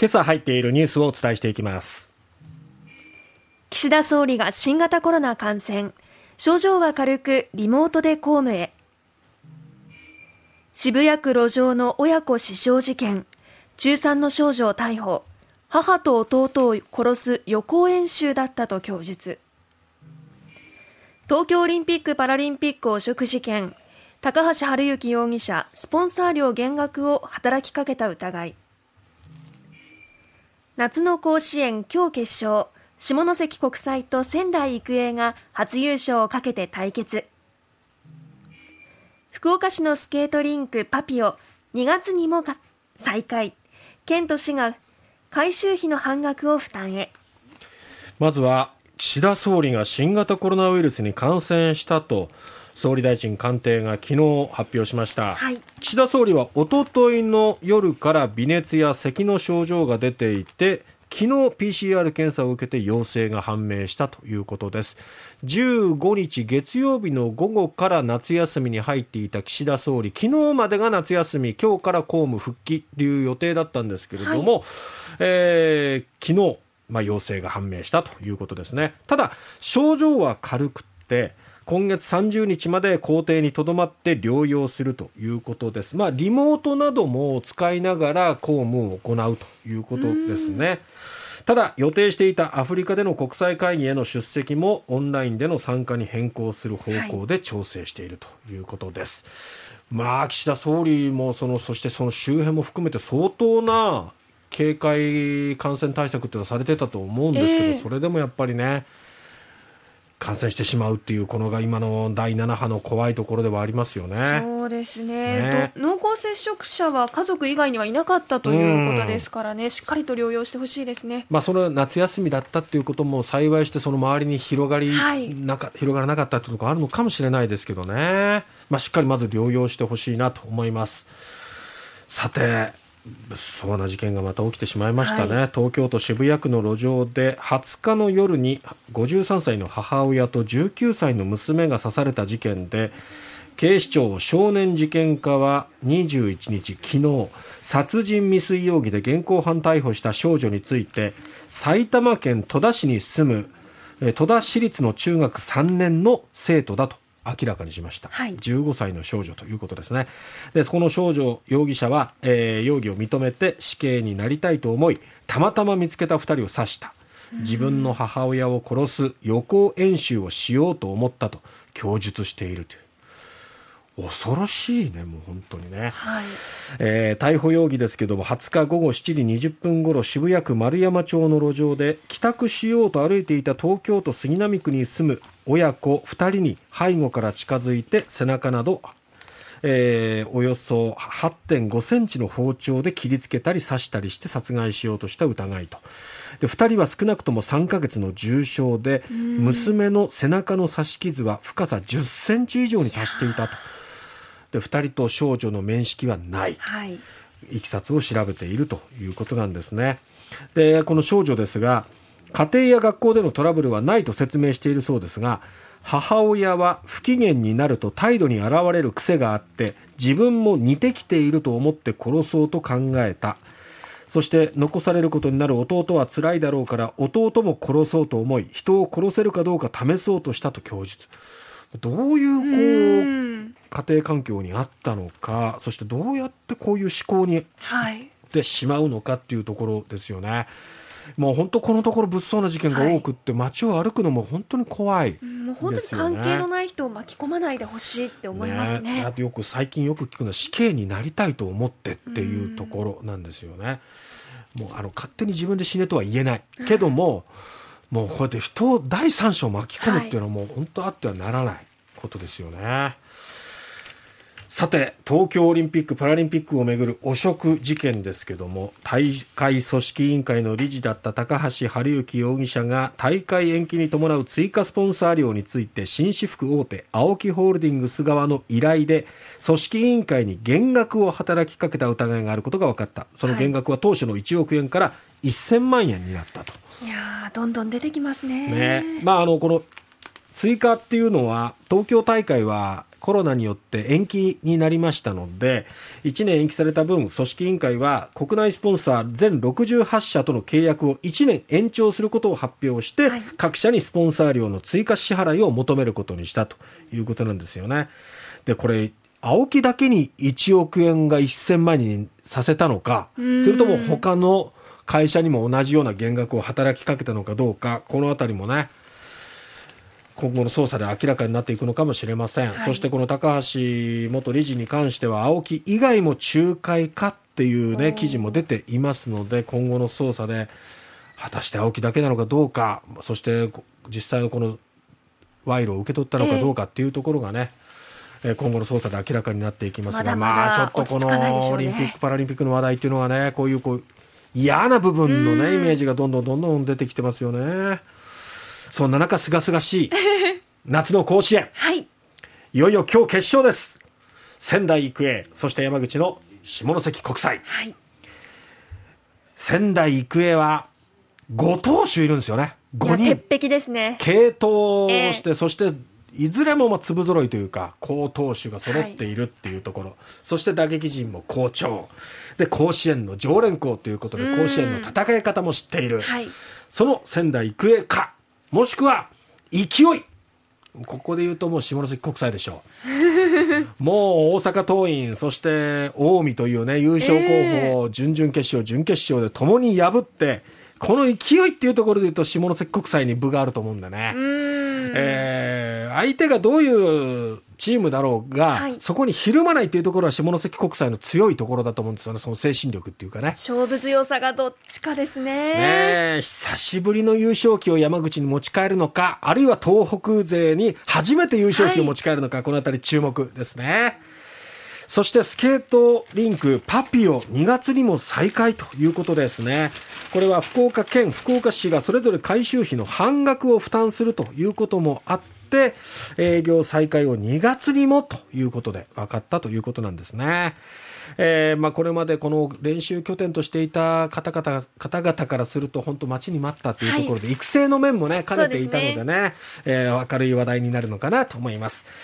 今朝入っているニュースをお伝えしていきます。岸田総理が新型コロナ感染。症状は軽くリモートで公務へ。渋谷区路上の親子死傷事件。中3の少女を逮捕。母と弟を殺す予行演習だったと供述。東京オリンピック・パラリンピック汚職事件。高橋治之容疑者スポンサー料減額を働きかけた疑い。夏の甲子園今日決勝。下関国際と仙台育英が初優勝をかけて対決。福岡市のスケートリンクパピオ。2月にも再開。県と市が改修費の半額を負担へ。まずは岸田総理が新型コロナウイルスに感染したと総理大臣官邸が昨日発表しました、はい、岸田総理はおとといの夜から微熱や咳の症状が出ていて昨日 PCR 検査を受けて陽性が判明したということです。15日月曜日の午後から夏休みに入っていた岸田総理昨日までが夏休み今日から公務復帰という予定だったんですけれども、はい、えー、昨日まあ、陽性が判明したということですね。ただ症状は軽くて今月30日まで校庭にとどまって療養するということです。まあ、リモートなども使いながら公務を行うということですね。ただ、予定していたアフリカでの国際会議への出席もオンラインでの参加に変更する方向で調整しているということです。はい、まあ、岸田総理もその、そしてその周辺も含めて相当な警戒感染対策っていうのはされてたと思うんですけど、えー、それでもやっぱりね、感染してしまうっていうこのが今の第7波の怖いところではありますよね。そうですね、ね、濃厚接触者は家族以外にはいなかったということですからね、しっかりと療養してほしいですね。まあその夏休みだったっていうことも幸いしてその周りに広がり、はい、なか広がらなかったというところあるのかもしれないですけどね。まあしっかりまず療養してほしいなと思います。さて、物騒な事件がまた起きてしまいましたね、はい、東京都渋谷区の路上で20日の夜に53歳の母親と19歳の娘が刺された事件で警視庁少年事件課は21日昨日殺人未遂容疑で現行犯逮捕した少女について埼玉県戸田市に住む戸田市立の中学3年の生徒だと明らかにしました、はい、15歳の少女ということですね。でこの少女容疑者は、えー、容疑を認めて死刑になりたいと思いたまたま見つけた2人を刺した。自分の母親を殺す予行演習をしようと思ったと供述しているという恐ろしいね、もう本当にね、はい、えー、逮捕容疑ですけども20日午後7時20分ごろ渋谷区丸山町の路上で帰宅しようと歩いていた東京都杉並区に住む親子2人に背後から近づいて背中など、えー、およそ8.5センチの包丁で切りつけたり刺したりして殺害しようとした疑いと。で2人は少なくとも3ヶ月の重傷で娘の背中の刺し傷は深さ10センチ以上に達していたと。で2人と少女の面識はない、はい、いきさつを調べているということなんですね。でこの少女ですが家庭や学校でのトラブルはないと説明しているそうですが母親は不機嫌になると態度に現れる癖があって自分も似てきていると思って殺そうと考えた。そして残されることになる弟は辛いだろうから弟も殺そうと思い人を殺せるかどうか試そうとしたと供述どういうこう家庭環境にあったのかそしてどうやってこういう思考にってしまうのかっていうところですよね。もう本当このところ物騒な事件が多くって、街を歩くのも本当に怖い、もう本当に関係のない人を巻き込まないでほしいって思いますね。ねあとよく最近よく聞くのは死刑になりたいと思ってっていうところなんですよね。もうあの勝手に自分で死ねとは言えないけども、もうこうやって人を第三者を巻き込むっていうのはもう本当あってはならないことですよね。さて、東京オリンピック・パラリンピックをめぐる汚職事件ですけども、大会組織委員会の理事だった高橋治之容疑者が大会延期に伴う追加スポンサー料について、紳士服大手、青木ホールディングス側の依頼で、組織委員会に減額を働きかけた疑いがあることが分かった。その減額は当初の1億円から1000万円になったと。いやどんどん出てきますね。ね。まあ、あの、この追加っていうのは、東京大会はコロナによって延期になりましたので、1年延期された分、組織委員会は国内スポンサー全68社との契約を1年延長することを発表して、はい、各社にスポンサー料の追加支払いを求めることにしたということなんですよね。で、これ、青木だけに1億円が1000万にさせたのか、それとも他の会社にも同じような減額を働きかけたのかどうか、このあたりもね、今後の捜査で明らかになっていくのかもしれません、はい、そしてこの高橋元理事に関しては、青木以外も仲介かっていうね、記事も出ていますので、今後の捜査で、果たして青木だけなのかどうか、そして実際のこの賄賂を受け取ったのかどうかっていうところがね、えー、今後の捜査で明らかになっていきますが、ままあ、ちょっとこのオリンピック・パラリンピックの話題っていうのはね、こういうこう嫌な部分のね、イメージがどんどんどんどん出てきてますよね。そんな中、すがすがしい夏の甲子園。はい。いよいよ今日決勝です。仙台育英、そして山口の下関国際。はい。仙台育英は5投手いるんですよね。5人。鉄壁ですね。継投して、えー、そしていずれもまあ粒揃いというか、好投手が揃っているっていうところ、はい、そして打撃陣も好調。で、甲子園の常連校ということで、甲子園の戦い方も知っている。はい、その仙台育英か、もしくは、勢いここで言うともう下関国際でしょう。もう大阪桐蔭、そして近江というね、優勝候補を準々決勝、準決勝で共に破って、この勢いっていうところで言うと下関国際に分があると思うんだね。えー、相手がどういうチームだろうが、はい、そこにひるまないっていうところは下関国際の強いところだと思うんですよね、その精神力っていうかね。勝負強さがどっちかですね。ね久しぶりの優勝旗を山口に持ち帰るのか、あるいは東北勢に初めて優勝旗を持ち帰るのか、はい、このあたり注目ですね。そしてスケートリンクパピオ2月にも再開ということですね。これは福岡県、福岡市がそれぞれ改修費の半額を負担するということもあって、営業再開を2月にもということで分かったということなんですね。えーまあ、これまでこの練習拠点としていた方々方々からすると本当待ちに待ったというところで、育成の面もね兼ねていたのでねでね、えー、明るい話題になるのかなと思います。